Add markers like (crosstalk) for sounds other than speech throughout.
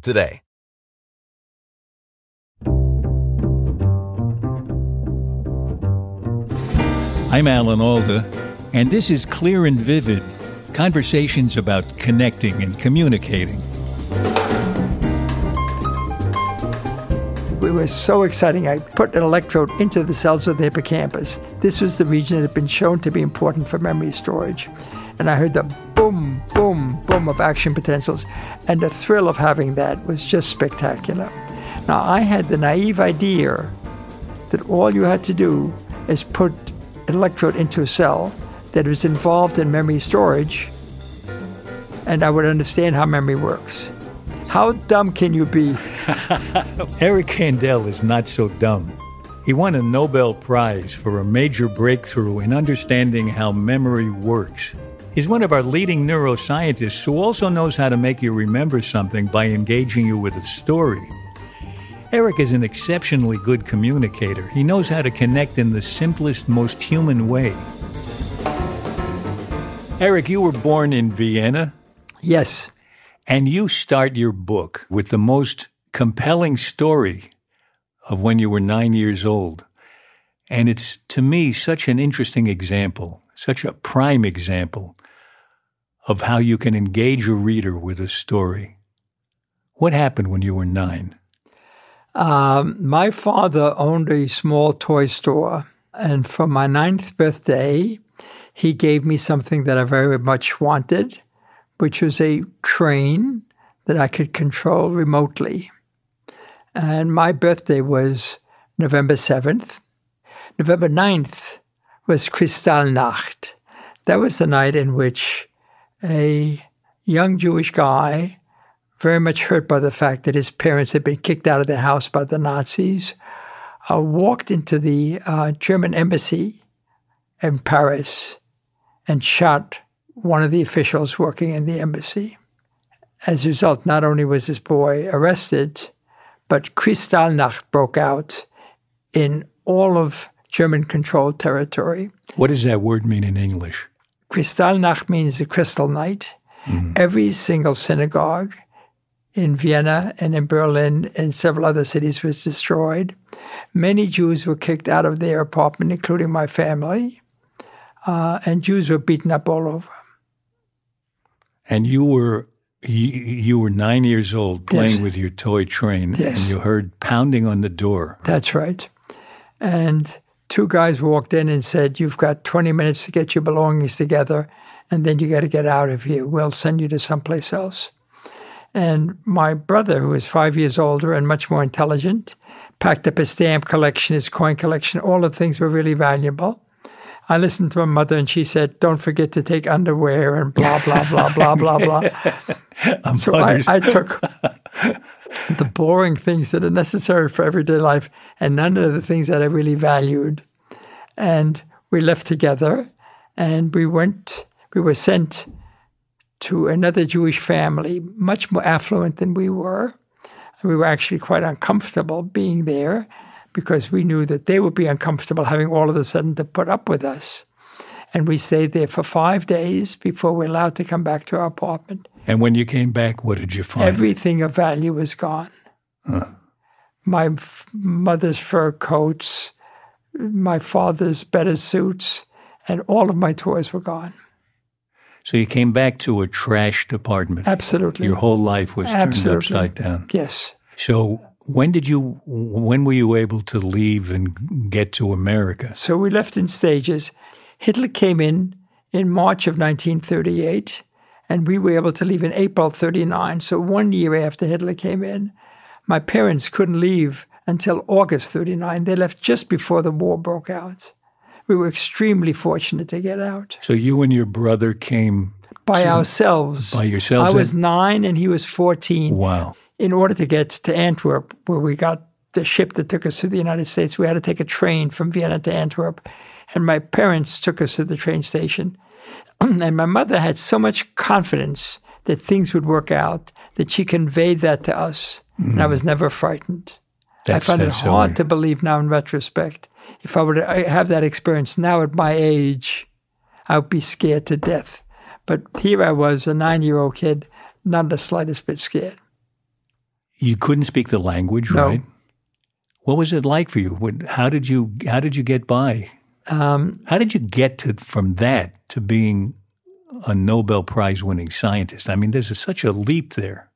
today. I'm Alan Alda, and this is Clear and Vivid conversations about connecting and communicating. It was so exciting. I put an electrode into the cells of the hippocampus. This was the region that had been shown to be important for memory storage. And I heard the boom, boom, boom of action potentials. And the thrill of having that was just spectacular. Now, I had the naive idea that all you had to do is put an electrode into a cell that was involved in memory storage, and I would understand how memory works. How dumb can you be? (laughs) Eric Kandel is not so dumb. He won a Nobel Prize for a major breakthrough in understanding how memory works. He's one of our leading neuroscientists who also knows how to make you remember something by engaging you with a story. Eric is an exceptionally good communicator. He knows how to connect in the simplest, most human way. Eric, you were born in Vienna, Yes. and you start your book with the most compelling story of when you were nine years old. And it's, to me, such an interesting example, such a prime example of how you can engage a reader with a story. What happened when you were nine? Um, my father owned a small toy store, and for my ninth birthday, he gave me something that I very much wanted, which was a train that I could control remotely. And my birthday was November 7th. November 9th was Kristallnacht. That was the night in which a young Jewish guy, very much hurt by the fact that his parents had been kicked out of their house by the Nazis, uh, walked into the uh, German embassy in Paris and shot one of the officials working in the embassy. As a result, not only was this boy arrested, but Kristallnacht broke out in all of German controlled territory. What does that word mean in English? Kristallnacht means the crystal night. Every single synagogue in Vienna and in Berlin and several other cities was destroyed. Many Jews were kicked out of their apartment, including my family, uh, and Jews were beaten up all over. And you were you, you were nine years old playing Yes. with your toy train, Yes. and you heard pounding on the door. That's right. And two guys walked in and said, You've got 20 minutes to get your belongings together, and then you got to get out of here. We'll send you to someplace else. And my brother, who was five years older and much more intelligent, packed up his stamp collection, his coin collection, all the things were really valuable. I listened to my mother, and she said, Don't forget to take underwear and blah, blah, blah, blah, blah, blah. (laughs) So I, I took (laughs) the boring things that are necessary for everyday life and none of the things that I really valued. And we left together and we went, we were sent to another Jewish family, much more affluent than we were. And we were actually quite uncomfortable being there because we knew that they would be uncomfortable having all of a sudden to put up with us. And we stayed there for five days before we were allowed to come back to our apartment. And when you came back, what did you find? Everything of value was gone. My f- mother's fur coats, my father's better suits, and all of my toys were gone. so you came back to a trashed apartment. Absolutely. Your whole life was turned upside down. Yes. So when did you? When were you able to leave and get to America? So we left in stages. Hitler came in in March of 1938, and we were able to leave in April 39. So one year after Hitler came in, my parents couldn't leave until August 39. They left just before the war broke out. We were extremely fortunate to get out. So you and your brother came by to, ourselves. By yourselves? I was nine and he was 14. Wow. In order to get to Antwerp, where we got the ship that took us to the United States, we had to take a train from Vienna to Antwerp. And my parents took us to the train station. (clears throat) and my mother had so much confidence that things would work out that she conveyed that to us. Mm. And I was never frightened. That's, I find it hard to believe now in retrospect. If I were to have that experience now at my age, I would be scared to death. But here I was, a nine year old kid, not the slightest bit scared. You couldn't speak the language, no. right? What was it like for you? How did you how did you get by? Um, how did you get to from that to being a Nobel Prize winning scientist? I mean, there's a, such a leap there.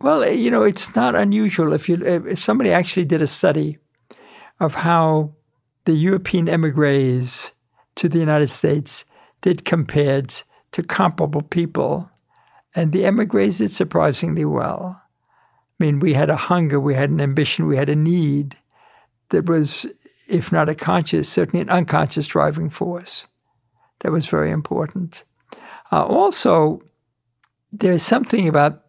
Well, eh, you know, it's not unusual if you if somebody actually did a study of how the European emigres to the United States did compared to comparable people, and the emigres did surprisingly well. I mean, we had a hunger, we had an ambition, we had a need that was, if not a conscious, certainly an unconscious driving force. That was very important. Uh, also, there's something about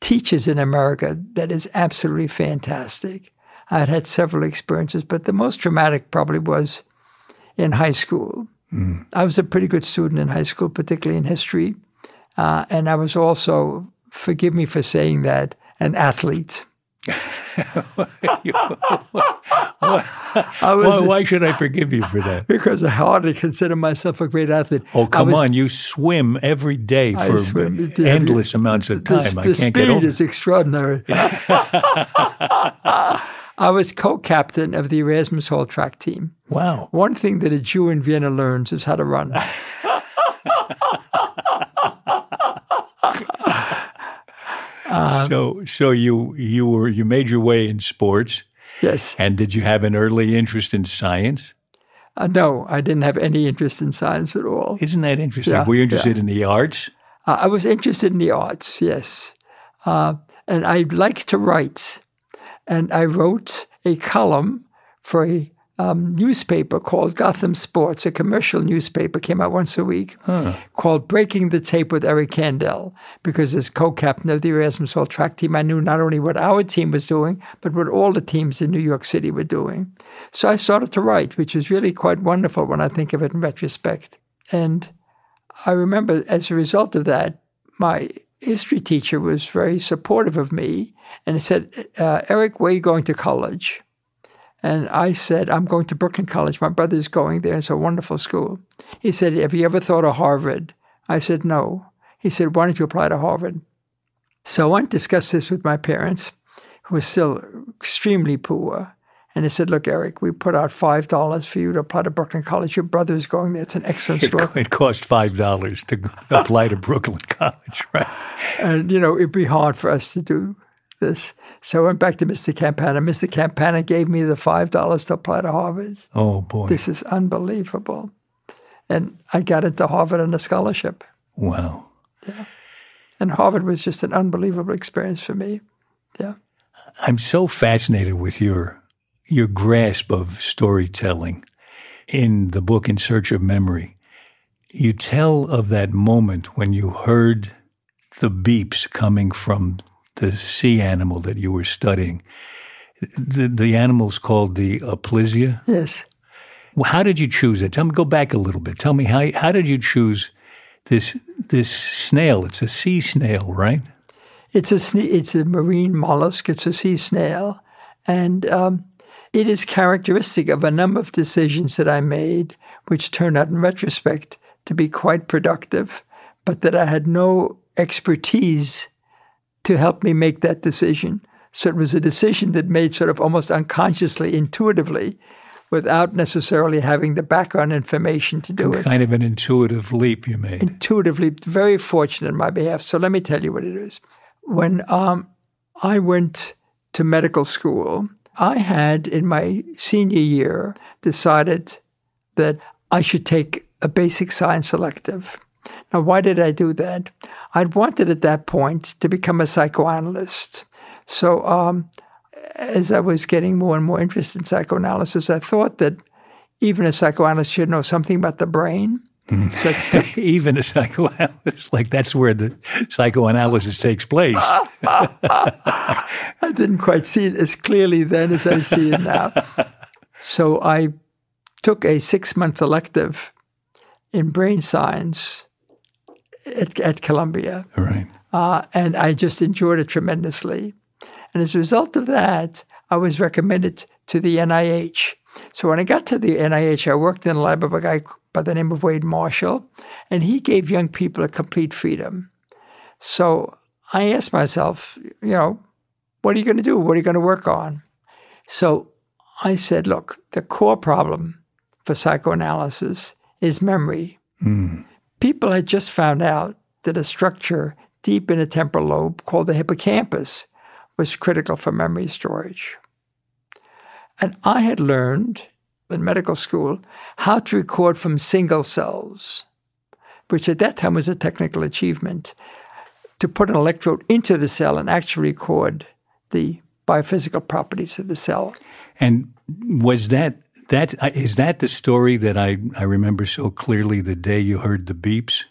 teachers in America that is absolutely fantastic. I had had several experiences, but the most dramatic probably was in high school. Mm. I was a pretty good student in high school, particularly in history. Uh, and I was also, forgive me for saying that, an athlete. (laughs) was, why, why, should I forgive you for that? Because I hardly consider myself a great athlete. Oh, come was, on. You swim every day for swim, (laughs) endless the, amounts of time. The, I can't get over is extraordinary. (laughs) I was co-captain of the Erasmus Hall track team. Wow. One thing that a Jew in Vienna learns is how to run. Um, so, so you you were you made your way in sports. Yes. And did you have an early interest in science? Uh, no, I didn't have any interest in science at all. Isn't that interesting? Yeah, were you interested yeah. in the arts? Uh, I was interested in the arts. Yes, uh, and I liked to write, and I wrote a column for a um, newspaper called Gotham Sports, a commercial newspaper, came out once a week, huh. called Breaking the Tape with Eric Kandel. Because as co-captain of the Erasmus Hall track team, I knew not only what our team was doing, but what all the teams in New York City were doing. So I started to write, which is really quite wonderful when I think of it in retrospect. And I remember as a result of that, my history teacher was very supportive of me and he said, uh, Eric, where are you going to college? And I said, I'm going to Brooklyn College. My brother's going there. It's a wonderful school. He said, Have you ever thought of Harvard? I said, No. He said, Why don't you apply to Harvard? So I went to discuss this with my parents, who were still extremely poor. And they said, Look, Eric, we put out $5 for you to apply to Brooklyn College. Your brother's going there. It's an excellent school. It, (laughs) it cost $5 to (laughs) apply to Brooklyn College, right? And, you know, it'd be hard for us to do this. So I went back to Mr. Campagna. Mr. Campagna gave me the $5 to apply to Harvard. Oh, boy. This is unbelievable. And I got into Harvard on a scholarship. Wow. Yeah. And Harvard was just an unbelievable experience for me. Yeah. I'm so fascinated with your your grasp of storytelling in the book In Search of Memory. You tell of that moment when you heard the beeps coming from the sea animal that you were studying. The, the animal's called the aplysia? Yes. How did you choose it? Tell me, go back a little bit. Tell me, how, how did you choose this, this snail? It's a sea snail, right? It's a, it's a marine mollusk. It's a sea snail. And um, it is characteristic of a number of decisions that I made, which turned out in retrospect to be quite productive, but that I had no expertise to help me make that decision. So it was a decision that made sort of almost unconsciously, intuitively, without necessarily having the background information to do it. Kind of an intuitive leap you made. Intuitively, very fortunate in my behalf. So let me tell you what it is. When um, I went to medical school, I had in my senior year decided that I should take a basic science elective. Now, why did I do that? I'd wanted at that point to become a psychoanalyst. So, um, as I was getting more and more interested in psychoanalysis, I thought that even a psychoanalyst should know something about the brain. So (laughs) to, even a psychoanalyst, like that's where the psychoanalysis takes place. (laughs) I didn't quite see it as clearly then as I see it now. So I took a six month elective in brain science at, at Columbia. Right. Uh, and I just enjoyed it tremendously. And as a result of that, I was recommended to the NIH. So when I got to the NIH, I worked in the lab of a guy by the name of Wade Marshall, and he gave young people a complete freedom. So I asked myself, you know, what are you going to do? What are you going to work on? So I said, look, the core problem for psychoanalysis is memory. Mm. People had just found out that a structure deep in the temporal lobe called the hippocampus was critical for memory storage. And I had learned in medical school how to record from single cells, which at that time was a technical achievement, to put an electrode into the cell and actually record the biophysical properties of the cell. And was that that is that the story that I, I remember so clearly the day you heard the beeps?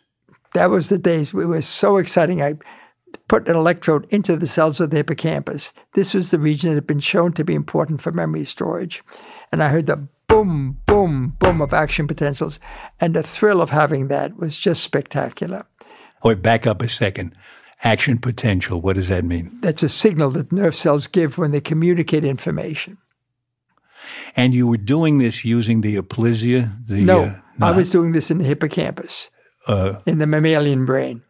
That was the day. It was so exciting. I put an electrode into the cells of the hippocampus. This was the region that had been shown to be important for memory storage. And I heard the boom, boom, boom of action potentials. And the thrill of having that was just spectacular. Wait, back up a second. Action potential, what does that mean? That's a signal that nerve cells give when they communicate information. And you were doing this using the aplysia? The, no, uh, I was doing this in the hippocampus, uh, in the mammalian brain.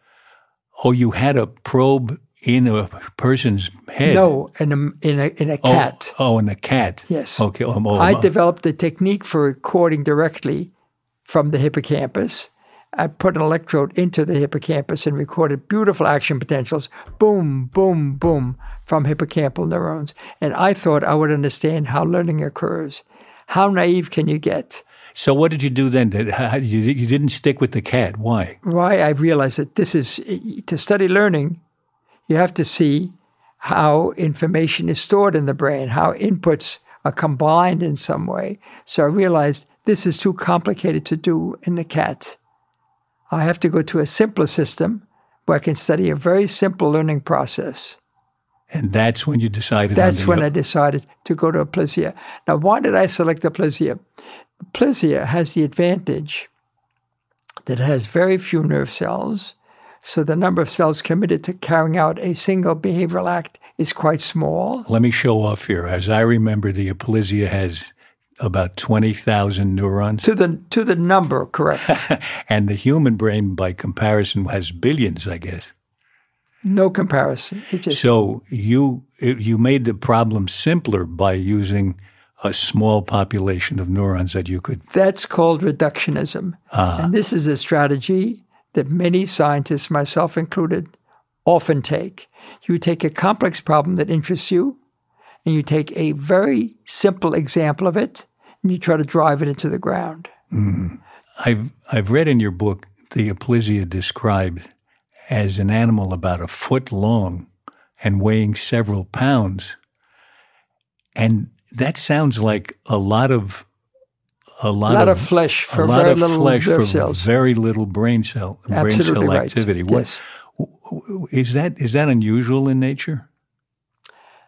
Oh, you had a probe in a person's head? No, in a, in a, in a cat. Oh, oh in a cat. Yes. Okay. Um, oh, I um, developed a technique for recording directly from the hippocampus. I put an electrode into the hippocampus and recorded beautiful action potentials, boom, boom, boom, from hippocampal neurons. And I thought I would understand how learning occurs. How naive can you get? So what did you do then? You didn't stick with the cat. Why? Why I realized that this is to study learning, you have to see how information is stored in the brain, how inputs are combined in some way. So I realized this is too complicated to do in the cat. I have to go to a simpler system where I can study a very simple learning process. And that's when you decided. That's when I decided to go to Aplysia. Now, why did I select Aplysia? Aplysia has the advantage that it has very few nerve cells, so the number of cells committed to carrying out a single behavioral act is quite small. Let me show off here. As I remember, the Aplysia has about 20,000 neurons. To the, to the number, correct. (laughs) and the human brain, by comparison, has billions, I guess. No comparison. So you you made the problem simpler by using a small population of neurons that you could. That's called reductionism, ah. and this is a strategy that many scientists, myself included, often take. You take a complex problem that interests you, and you take a very simple example of it, and you try to drive it into the ground. Mm. I've I've read in your book the Aplysia described as an animal about a foot long and weighing several pounds. And that sounds like a lot of a lot, a lot of, of, flesh for a lot very of little flesh for cells. very little brain cell brain Absolutely cell right. activity. Yes. What, is that is that unusual in nature?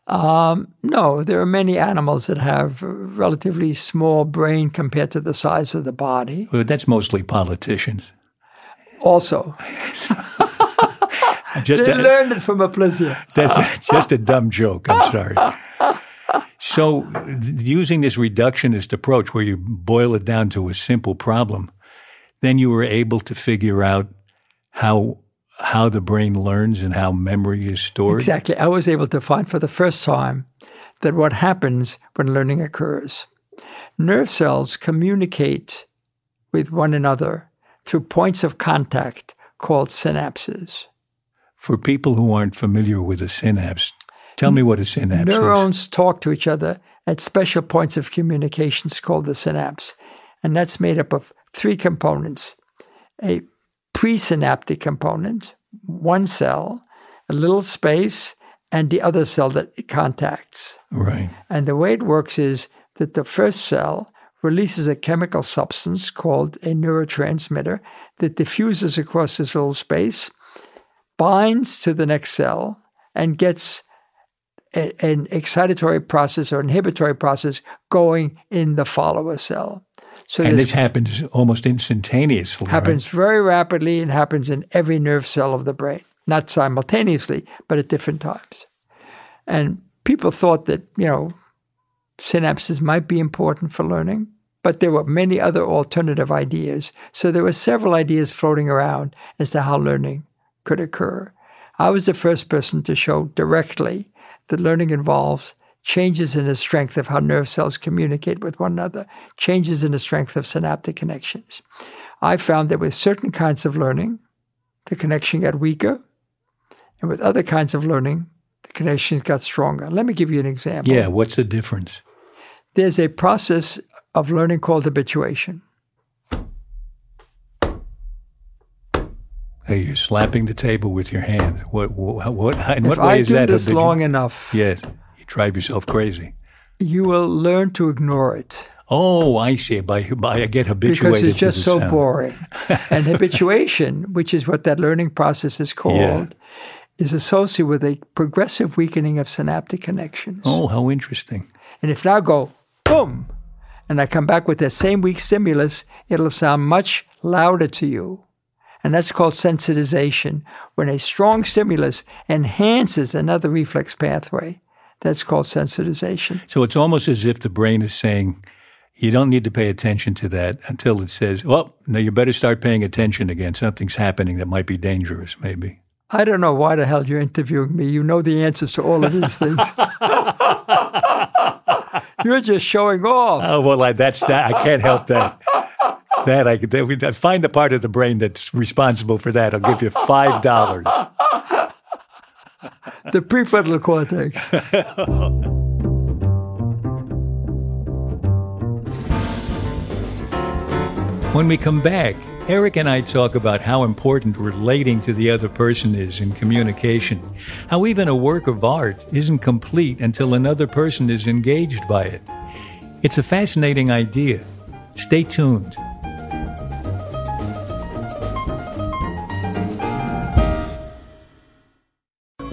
Um, no, there are many animals that have relatively small brain compared to the size of the body. Well, that's mostly politicians. Also, (laughs) just they a, learned it from Aplysia. That's just a dumb joke. I'm sorry. So, using this reductionist approach where you boil it down to a simple problem, then you were able to figure out how how the brain learns and how memory is stored. Exactly. I was able to find for the first time that what happens when learning occurs. Nerve cells communicate with one another through points of contact called synapses. For people who aren't familiar with a synapse, tell me what a synapse is. Neurons is. talk to each other at special points of communications called the synapse. And that's made up of three components a presynaptic component, one cell, a little space, and the other cell that it contacts. Right. And the way it works is that the first cell releases a chemical substance called a neurotransmitter that diffuses across this little space, binds to the next cell, and gets a, an excitatory process or inhibitory process going in the follower cell. So and this happens almost instantaneously. Happens right? very rapidly and happens in every nerve cell of the brain, not simultaneously, but at different times. And people thought that, you know, synapses might be important for learning, but there were many other alternative ideas. So there were several ideas floating around as to how learning could occur. I was the first person to show directly that learning involves changes in the strength of how nerve cells communicate with one another, changes in the strength of synaptic connections. I found that with certain kinds of learning, the connection got weaker, and with other kinds of learning, the connections got stronger. Let me give you an example. Yeah, what's the difference? There's a process of learning called habituation. Hey, you're slapping the table with your hand. What? What? what (laughs) in if what way I is do that? this long enough, yes, you drive yourself crazy. You will learn to ignore it. Oh, I see. By, by I get habituated because it's just so sound. boring. and (laughs) habituation, which is what that learning process is called, yeah. is associated with a progressive weakening of synaptic connections. Oh, how interesting! And if now go boom, and I come back with that same weak stimulus, it'll sound much louder to you. And that's called sensitization. When a strong stimulus enhances another reflex pathway, that's called sensitization. So it's almost as if the brain is saying, you don't need to pay attention to that until it says, well, now you better start paying attention again. Something's happening that might be dangerous, maybe. I don't know why the hell you're interviewing me. You know the answers to all of these things. (laughs) you're just showing off. Oh, well, I, that's that. I can't help that that I could find the part of the brain that's responsible for that. I'll give you five dollars. The prefrontal cortex. when we come back, Eric and I talk about how important relating to the other person is in communication. How even a work of art isn't complete until another person is engaged by it. It's a fascinating idea. Stay tuned.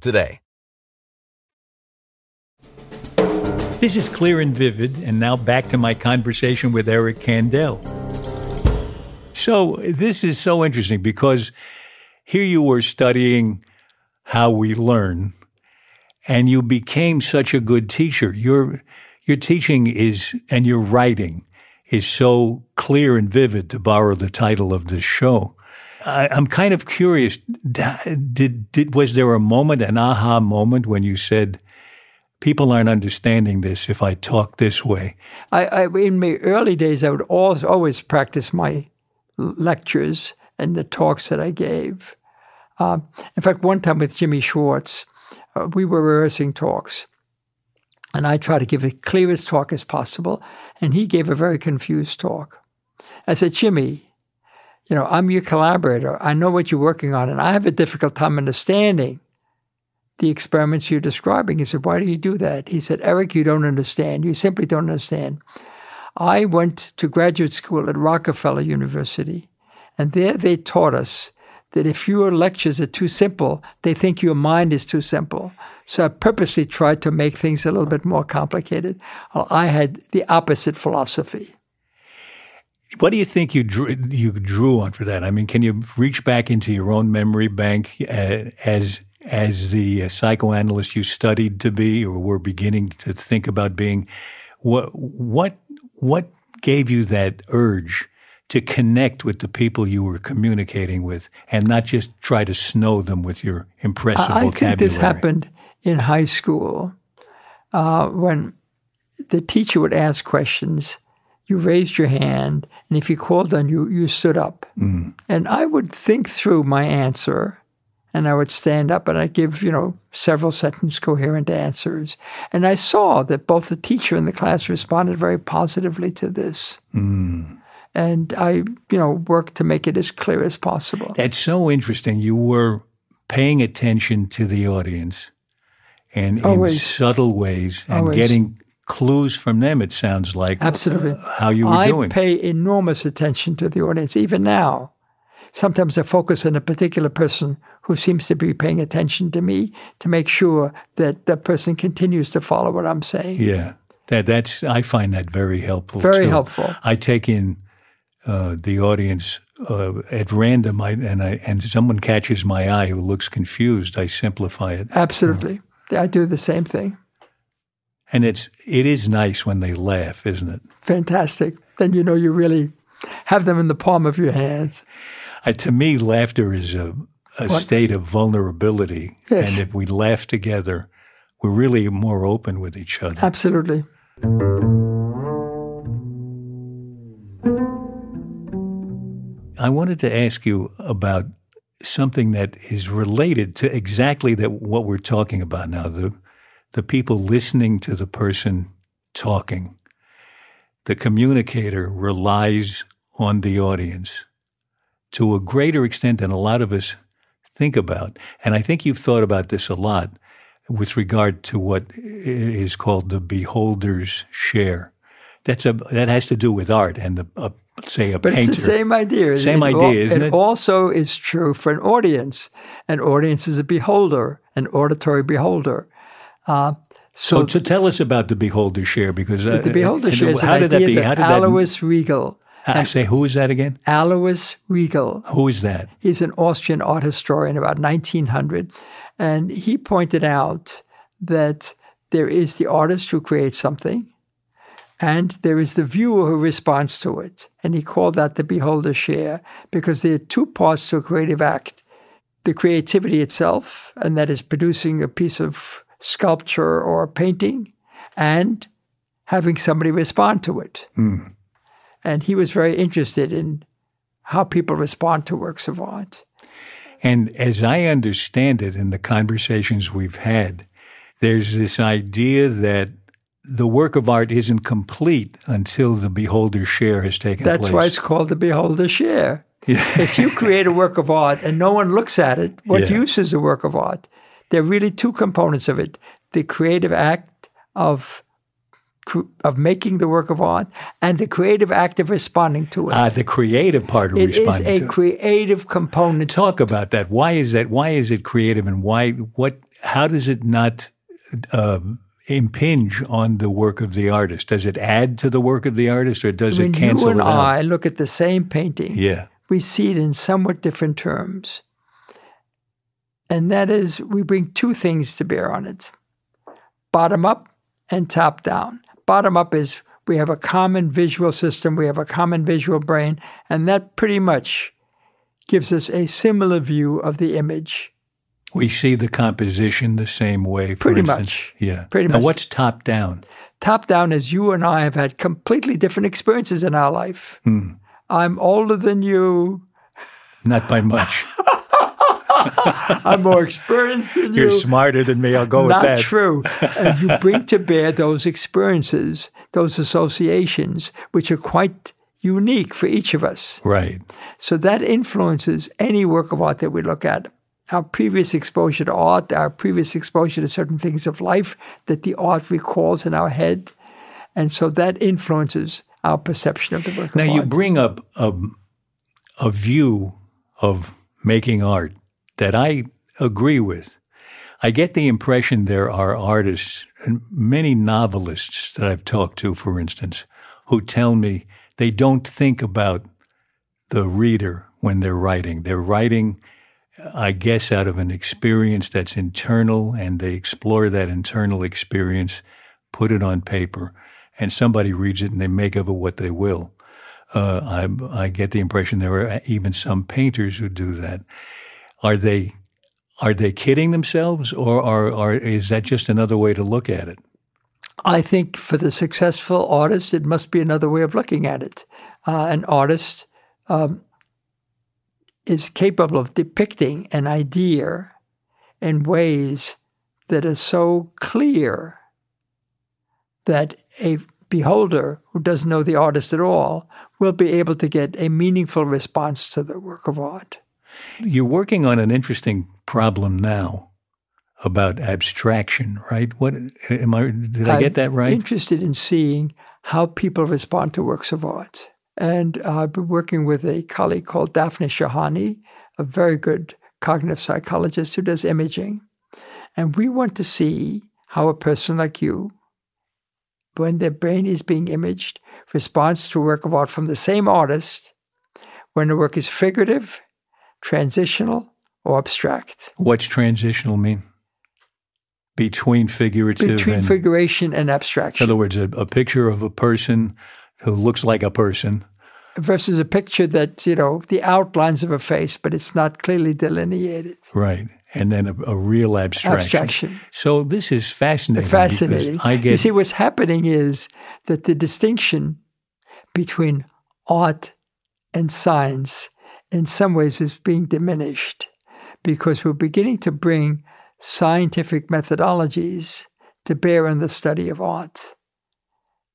today. This is clear and vivid, and now back to my conversation with Eric Kandel. So, this is so interesting because here you were studying how we learn, and you became such a good teacher. Your, your teaching is, and your writing is so clear and vivid, to borrow the title of this show. I, am kind of curious. Did, did was there a moment, an aha moment, when you said, "People aren't understanding this if I talk this way"? I, I in my early days, I would always always practice my lectures and the talks that I gave. Um, in fact, one time with Jimmy Schwartz, uh, we were rehearsing talks, and I tried to give the clearest talk as possible, and he gave a very confused talk. I said, Jimmy, you know, I'm your collaborator. I know what you're working on, and I have a difficult time understanding the experiments you're describing. He said, Why do you do that? He said, Eric, you don't understand. You simply don't understand. I went to graduate school at Rockefeller University, and there they taught us that if your lectures are too simple, they think your mind is too simple. So I purposely tried to make things a little bit more complicated. Well, I had the opposite philosophy. What do you think you drew, you drew on for that? I mean, can you reach back into your own memory bank uh, as as the uh, psychoanalyst you studied to be, or were beginning to think about being? What what what gave you that urge to connect with the people you were communicating with, and not just try to snow them with your impressive I, I vocabulary? think this happened in high school uh, when the teacher would ask questions. You raised your hand, and if he called on you, you stood up. Mm. And I would think through my answer, and I would stand up and I'd give, you know, several sentence coherent answers. And I saw that both the teacher and the class responded very positively to this. Mm. And I, you know, worked to make it as clear as possible. That's so interesting. You were paying attention to the audience and in subtle ways and Always. getting clues from them, it sounds like, Absolutely. uh, how you were I doing. pay enormous attention to the audience, even now. Sometimes I focus on a particular person who seems to be paying attention to me to make sure that that person continues to follow what I'm saying. yeah. That, that's, I find that very helpful. Very too. helpful. I take in uh, the audience uh, at random, I, and I, and someone catches my eye who looks confused. I simplify it, Absolutely. I do the same thing. And it's it is nice when they laugh, isn't it? Fantastic. Then you know you really have them in the palm of your hands. Uh, to me, laughter is a, a state of vulnerability. Yes. And if we laugh together, we're really more open with each other. Absolutely. I wanted to ask you about something that is related to exactly that what we're talking about now the the people listening to the person talking the communicator relies on the audience to a greater extent than a lot of us think about and i think you've thought about this a lot with regard to what is called the beholder's share that's a that has to do with art and the, uh, say a But painter it's the same idea. Same It idea, al- isn't it? also is true for an audience. An audience is a beholder, an auditory beholder. Uh, So, so to tell us about the beholder share, because uh, the beholder share is how did that be? How did that? Alois Riegl. I say, who is that again? Alois Riegl. Who is that? He's an Austrian art historian about 1900. And he pointed out that there is the artist who creates something, and there is the viewer who responds to it. And he called that the beholder share because there are two parts to a creative act the creativity itself, and that is producing a piece of sculpture or a painting, and having somebody respond to it. Hmm. And he was very interested in how people respond to works of art. And as I understand it in the conversations we've had, there's this idea that the work of art isn't complete until the beholder share has taken That's place. why it's called the beholder share. if you create a work of art and no one looks at it, what Yeah. use is a work of art? There are really two components of it: the creative act of of making the work of art and the creative act of responding to it. Ah, the creative part of it is responding a to. creative component. Talk about that. Why is that? Why is it creative, and why? What? How does it not um impinge on the work of the artist? Does it add to the work of the artist, or does when it cancel you and it? I look at the same painting, yeah. we see it in somewhat different terms. And that is, we bring two things to bear on it bottom up and top down. Bottom up is we have a common visual system, we have a common visual brain, and that pretty much gives us a similar view of the image. We see the composition the same way. Pretty instance. much. Yeah. Pretty now, much. what's top down? Top down is you and I have had completely different experiences in our life. Hmm. I'm older than you. Not by much. (laughs) (laughs) I'm more experienced than you. You're smarter than me. I'll go with that. Not true. (laughs) and you bring to bear those experiences, those associations, which are quite unique for each of us. Right. So that influences any work of art that we look at. Our previous exposure to art, our previous exposure to certain things of life that the art recalls in our head. And so that influences our perception of the work Now you bring up a, a view of making art that I agree with. I get the impression there are artists and many novelists that I've talked to, for instance, who tell me they don't think about the reader when they're writing. They're writing, I guess, out of an experience that's internal, and they explore that internal experience, put it on paper, and somebody reads it and they make of it what they will. Uh, I, I get the impression there are even some painters who do that. Are they are they kidding themselves, or, or, or is that just another way to look at it? I think for the successful artist, it must be another way of looking at it. Uh, an artist um, is capable of depicting an idea in ways that are so clear that a beholder who doesn't know the artist at all will be able to get a meaningful response to the work of art. You're working on an interesting problem now about abstraction, right? What am I? Did I I'm get that right? Interested in seeing how people respond to works of art, and uh, I've been working with a colleague called Daphna Shohamy, a very good cognitive psychologist who does imaging, and we want to see how a person like you, when their brain is being imaged, responds to a work of art from the same artist when the work is figurative, transitional, or abstract. What's transitional mean? Between figurative Between and, figuration and abstraction. in other words, a, a picture of a person who looks like a person. versus a picture that, you know, the outlines of a face, but it's not clearly delineated. Right. And then a, a real abstraction. Abstraction. So this is fascinating. Fascinating. I guess. you see, what's happening is that the distinction between art and science in some ways is being diminished because we're beginning to bring scientific methodologies to bear on the study of art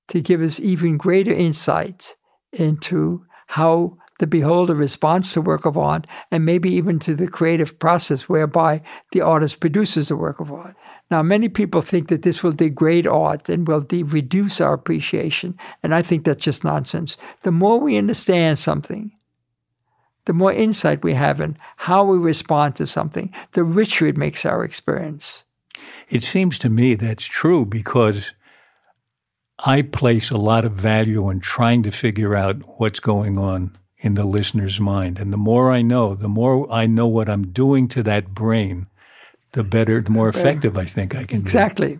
to give us even greater insight into how the beholder responds to work of art and maybe even to the creative process whereby the artist produces the work of art. Now, many people think that this will degrade art and will de- reduce our appreciation, and I think that's just nonsense. The more we understand something, the more insight we have in how we respond to something, the richer it makes our experience. It seems to me that's true because I place a lot of value in trying to figure out what's going on in the listener's mind. And the more I know, the more I know what I'm doing to that brain, the better, the more effective I think I can be. Exactly.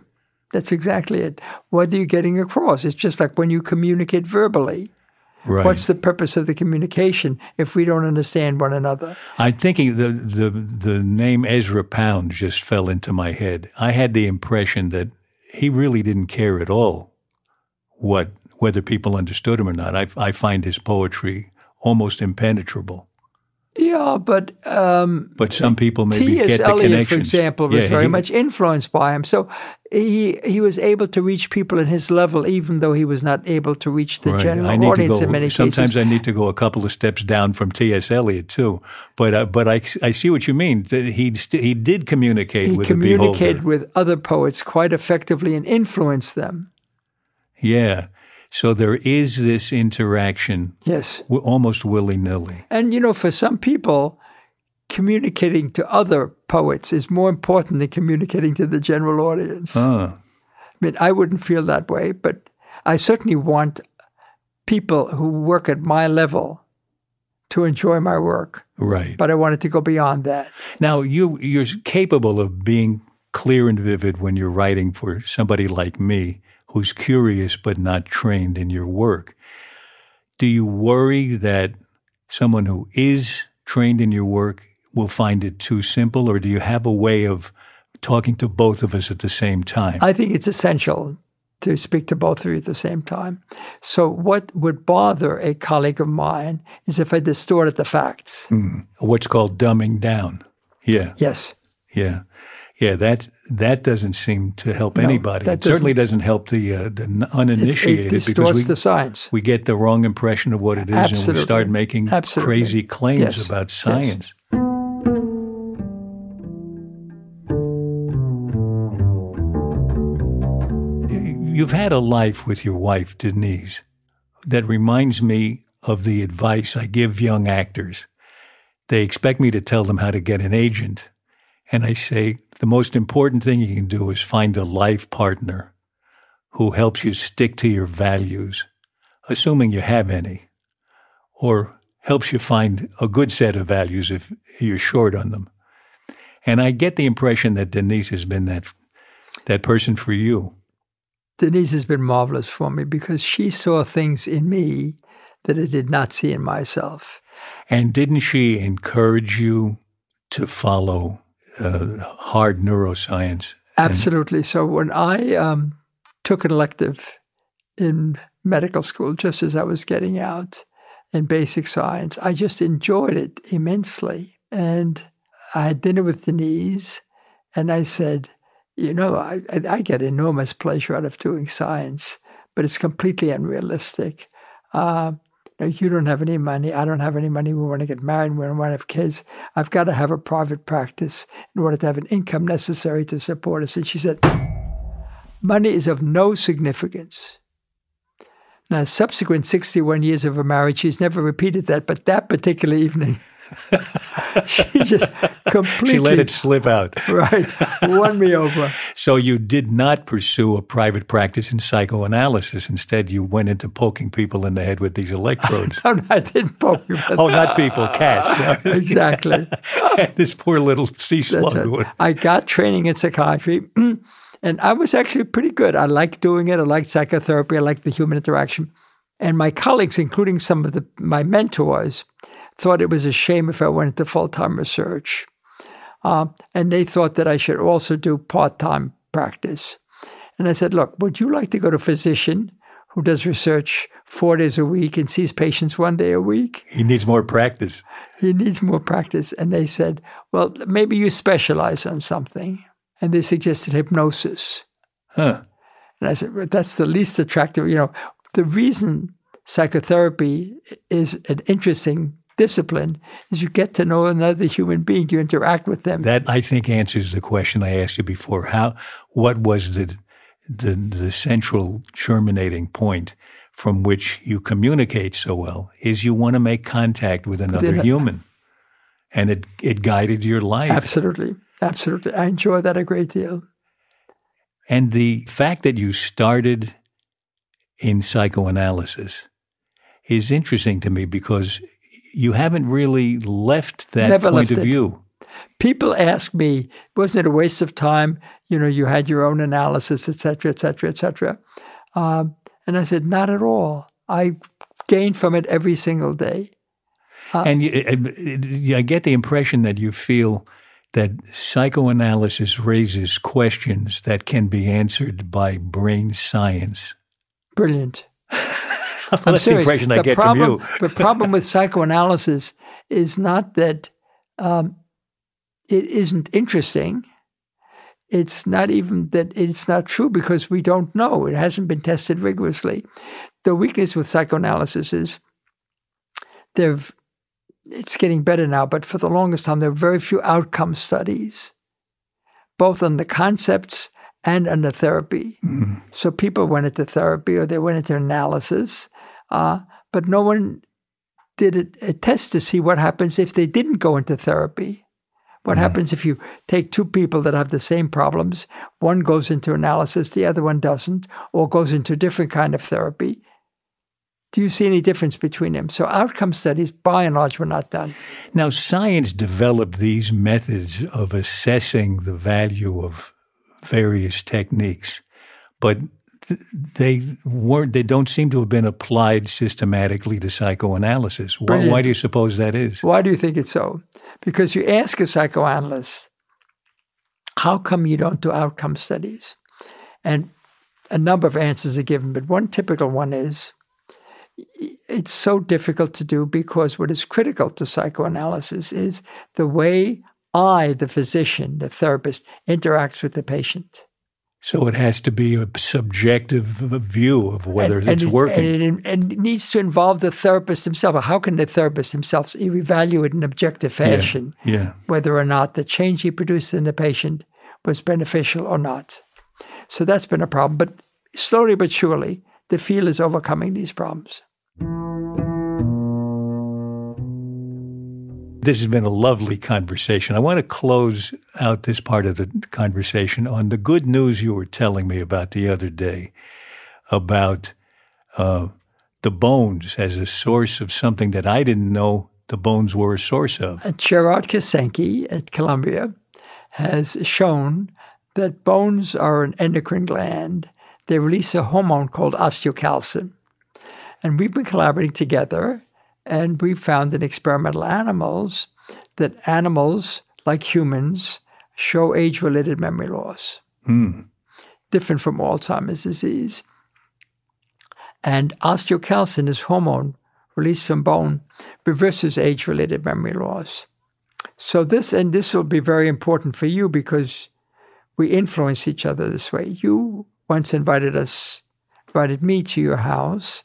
That's exactly it. What are you getting across? It's just like when you communicate verbally. Right. What's the purpose of the communication if we don't understand one another? I'm thinking the, the the name Ezra Pound just fell into my head. I had the impression that he really didn't care at all what whether people understood him or not. I, I find his poetry almost impenetrable. Yeah, but um, But some people maybe T.S. get the Eliot, connection. for example, was Yeah, very he- much influenced by him. So he he was able to reach people in his level, even though he was not able to reach the Right. general I need audience to in go. many sometimes cases. I need to go a couple of steps down from T.S. Eliot too. But uh, but I, I see what you mean. He st- he did communicate he with communicated with other poets quite effectively and influenced them. Yeah. So there is this interaction, Yes. almost willy nilly. And, you know, for some people, communicating to other poets is more important than communicating to the general audience. Ah, I mean, I wouldn't feel that way, but I certainly want people who work at my level to enjoy my work. right. But I wanted to go beyond that. Now you you're capable of being clear and vivid when you're writing for somebody like me who's curious but not trained in your work. Do you worry that someone who is trained in your work will find it too simple or do you have a way of talking to both of us at the same time? I think it's essential to speak to both of you at the same time. So, what would bother a colleague of mine is if I distorted the facts. Hmm. What's called dumbing down. Yeah. Yes. Yeah, yeah. That that doesn't seem to help No, anybody. that It certainly doesn't help the uh, the It, uninitiated it because distorts we the science. we get the wrong impression of what it is, and we start making Absolutely. crazy claims Yes. about Yes. science. You've had a life with your wife, Denise, that reminds me of the advice I give young actors. They expect me to tell them how to get an agent. And I say, the most important thing you can do is find a life partner who helps you stick to your values, assuming you have any, or helps you find a good set of values if you're short on them. And I get the impression that Denise has been that that person for you. Denise has been marvelous for me because she saw things in me that I did not see in myself. And didn't she encourage you to follow uh, hard neuroscience? Absolutely. so when I um, took an elective in medical school, just as I was getting out in basic science, I just enjoyed it immensely. And I had dinner with Denise, and I said, you know, I, I get enormous pleasure out of doing science, but it's completely unrealistic. Uh, you don't have any money. I don't have any money. We want to get married. We want to have kids. I've got to have a private practice in order to have an income necessary to support us. And she said, Money is of no significance. Now, subsequent 61 years of her marriage, she's never repeated that, but that particular evening, (laughs) she just completely. She let it slip out. Right. Won me over. (laughs) So you did not pursue a private practice in psychoanalysis. Instead, you went into poking people in the head with these electrodes. no, (laughs) oh, no, I didn't poke people. oh, not people, cats. exactly. this poor little sea slug. I got training in psychiatry. (clears throat) And I was actually pretty good. I liked doing it. I liked psychotherapy. I liked the human interaction. And my colleagues, including some of the, my mentors, thought it was a shame if I went into full time research. Uh, and they thought that I should also do part time practice. And I said, Look, would you like to go to a physician who does research four days a week and sees patients one day a week? He needs more practice. He needs more practice. And they said, Well, maybe you specialize on something and they suggested hypnosis. Huh. And I said, well, that's the least attractive. You know, the reason psychotherapy is an interesting discipline is you get to know another human being, you interact with them. That I think answers the question I asked you before. How, what was the, the, the central germinating point from which you communicate so well is you want to make contact with another human. And it, it guided your life. Absolutely. Absolutely. I enjoy that a great deal. And the fact that you started in psychoanalysis is interesting to me because you haven't really left that Never point of it. view. People ask me, wasn't it a waste of time? You know, you had your own analysis, et cetera, et cetera, et cetera. Um, and I said, not at all. I gain from it every single day. Uh, and you, I get the impression that you feel – that psychoanalysis raises questions that can be answered by brain science. Brilliant. (laughs) that's the impression I the get problem, from you. (laughs) the problem with psychoanalysis is not that um, it isn't interesting. It's not even that it's not true because we don't know. It hasn't been tested rigorously. The weakness with psychoanalysis is they've it's getting better now, but for the longest time, there were very few outcome studies, both on the concepts and on the therapy. Mm-hmm. So people went into therapy or they went into analysis, uh, but no one did a, a, test to see what happens if they didn't go into therapy. What mm-hmm. happens if you take two people that have the same problems, one goes into analysis, the other one doesn't, or goes into a different kind of therapy? Do you see any difference between them? So outcome studies, by and large, were not done. Now, science developed these methods of assessing the value of various techniques, but they weren't. They don't seem to have been applied systematically to psychoanalysis. Why, why do you suppose that is? Why do you think it's so? Because you ask a psychoanalyst, "How come you don't do outcome studies?" And a number of answers are given, but one typical one is it's so difficult to do because what is critical to psychoanalysis is the way I, the physician, the therapist, interacts with the patient. So it has to be a subjective view of whether and, it's and working. And it, and it, needs to involve the therapist himself. How can the therapist himself evaluate in an objective fashion yeah, yeah. whether or not the change he produced in the patient was beneficial or not? So that's been a problem. But slowly but surely, the field is overcoming these problems. This has been a lovely conversation. I want to close out this part of the conversation on the good news you were telling me about the other day about uh, the bones as a source of something that I didn't know the bones were a source of. Uh, Gerard Karsenty at Columbia has shown that bones are an endocrine gland. They release a hormone called osteocalcin. And we've been collaborating together, and we've found in experimental animals that animals, like humans, show age related memory loss, Hmm. different from Alzheimer's disease. And osteocalcin is hormone released from bone, reverses age related memory loss. So, this and this will be very important for you because we influence each other this way. You once invited us, invited me to your house,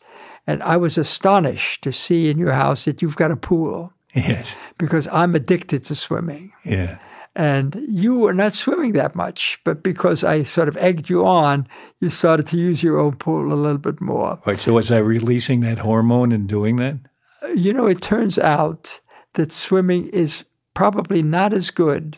and I was astonished to see in your house that you've got a pool Yes. because I'm addicted to swimming. Yeah. And you were not swimming that much, but because I sort of egged you on, you started to use your own pool a little bit more. Right. So was I releasing that hormone and doing that? Uh, you know, it turns out that swimming is probably not as good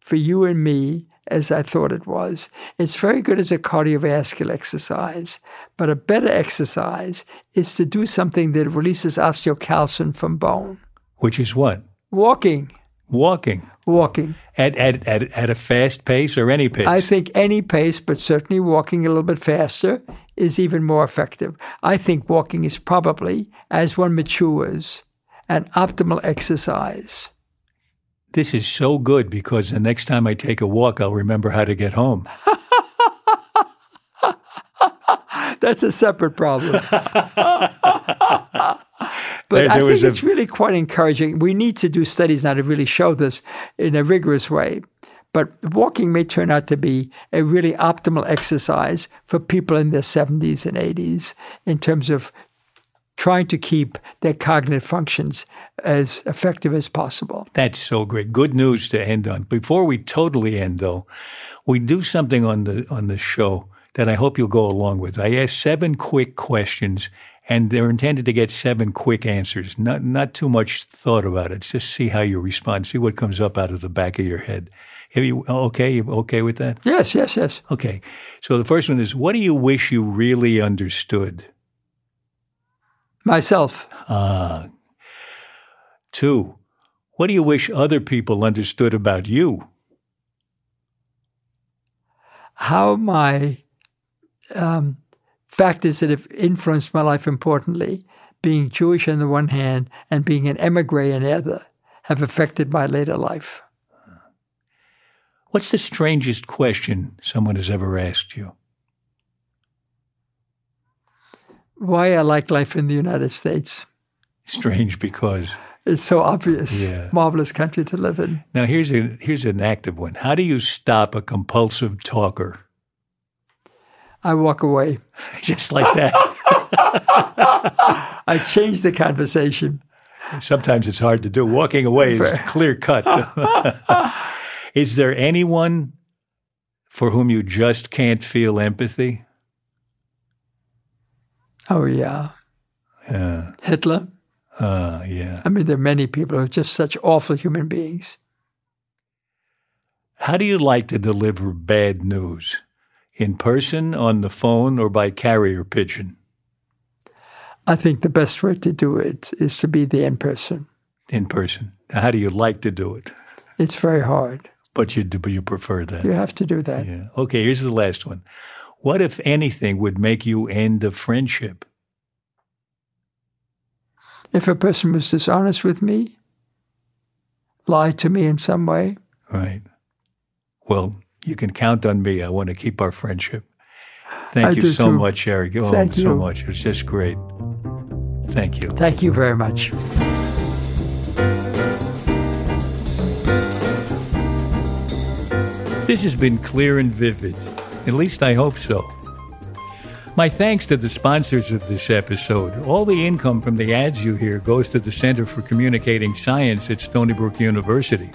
for you and me as I thought it was. It's very good as a cardiovascular exercise, but a better exercise is to do something that releases osteocalcin from bone. Which is what? Walking, Walking. walking. At, at, at, at a fast pace or any pace? I think any pace, but certainly walking a little bit faster, is even more effective. I think walking is probably, as one matures, an optimal exercise. This is so good because the next time I take a walk, I'll remember how to get home. (laughs) That's a separate problem. (laughs) (laughs) but There- I there was think a- it's really quite encouraging. We need to do studies now to really show this in a rigorous way. But walking may turn out to be a really optimal exercise for people in their 70s and 80s in terms of trying to keep their cognitive functions as effective as possible. That's so great. Good news to end on. Before we totally end, though, we do something on the on the show that I hope you'll go along with. I ask seven quick questions, and they're intended to get seven quick answers. Not not too much thought about it. Just see how you respond. See what comes up out of the back of your head. Are you okay? You okay with that? Yes, yes, yes. Okay. So the first one is, what do you wish you really understood? Myself, Ah. Two, what do you wish other people understood about you? how my um, factors that have influenced my life importantly, being Jewish on the one hand and being an emigre on the other, have affected my later life. What's the strangest question someone has ever asked you? Why I like life in the United States. Strange because. It's so obvious. Yeah. Marvelous country to live in. Now here's a here's an active one. How do you stop a compulsive talker? I walk away. (laughs) Just like that. (laughs) I change the conversation. Sometimes it's hard to do. Walking away is clear cut. (laughs) is there anyone for whom you just can't feel empathy? Oh, yeah. Uh, Hitler. uh, yeah. I mean, there are many people who are just such awful human beings. How do you like to deliver bad news? In person, on the phone, or by carrier pigeon? I think the best way to do it is to be the in person. In person. How do you like to do it? It's very hard. But you do, but you prefer that. You have to do that. Yeah. Okay, here's the last one. What, if anything, would make you end a friendship? If a person was dishonest with me, lied to me in some way, Right. Well, you can count on me. I want to keep our friendship. Thank I you so too. much, Eric. Oh, Thank so you. much. It's just great. Thank you. thank you very much. This has been clear and vivid. At least I hope so. My thanks to the sponsors of this episode. All the income from the ads you hear goes to the Center for Communicating Science at Stony Brook University.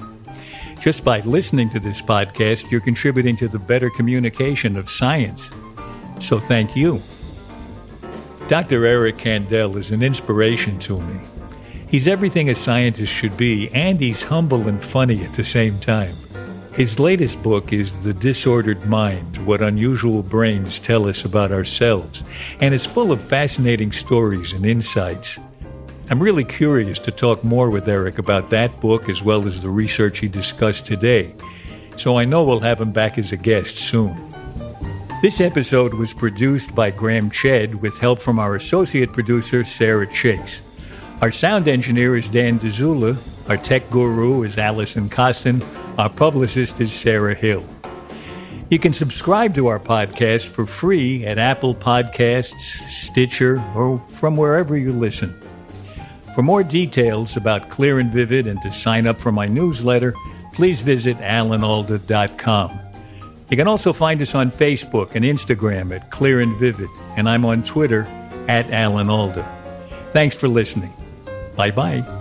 Just by listening to this podcast, you're contributing to the better communication of science. So thank you. Dr. Eric Kandel is an inspiration to me. He's everything a scientist should be, and he's humble and funny at the same time. His latest book is The Disordered Mind What Unusual Brains Tell Us About Ourselves, and it's full of fascinating stories and insights. I'm really curious to talk more with Eric about that book as well as the research he discussed today, so I know we'll have him back as a guest soon. This episode was produced by Graham Chedd with help from our associate producer, Sarah Chase. Our sound engineer is Dan Dzula. Our tech guru is Allison Costin. Our publicist is Sarah Hill. You can subscribe to our podcast for free at Apple Podcasts, Stitcher, or from wherever you listen. For more details about Clear and Vivid and to sign up for my newsletter, please visit alanalda.com. You can also find us on Facebook and Instagram at Clear and Vivid, and I'm on Twitter at Alan Alda. Thanks for listening. Bye bye.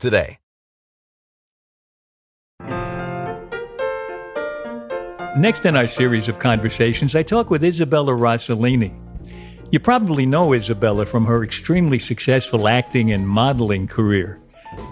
today. Next in our series of conversations, I talk with Isabella Rossellini. You probably know Isabella from her extremely successful acting and modeling career.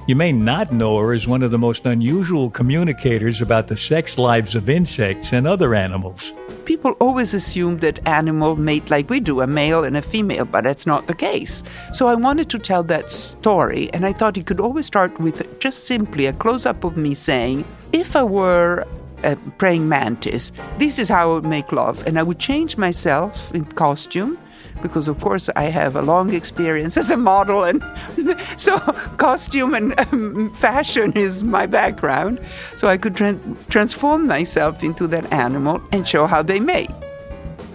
You may not know her as one of the most unusual communicators about the sex lives of insects and other animals people always assume that animal mate like we do, a male and a female, but that's not the case. So I wanted to tell that story, and I thought it could always start with just simply a close up of me saying, if I were a praying mantis, this is how I would make love, and I would change myself in costume because of course I have a long experience as a model and (laughs) so costume and um, fashion is my background so I could tra- transform myself into that animal and show how they mate.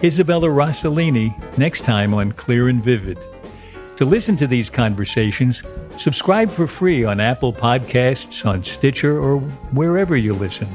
Isabella Rossellini next time on Clear and Vivid. To listen to these conversations, subscribe for free on Apple Podcasts, on Stitcher, or wherever you listen.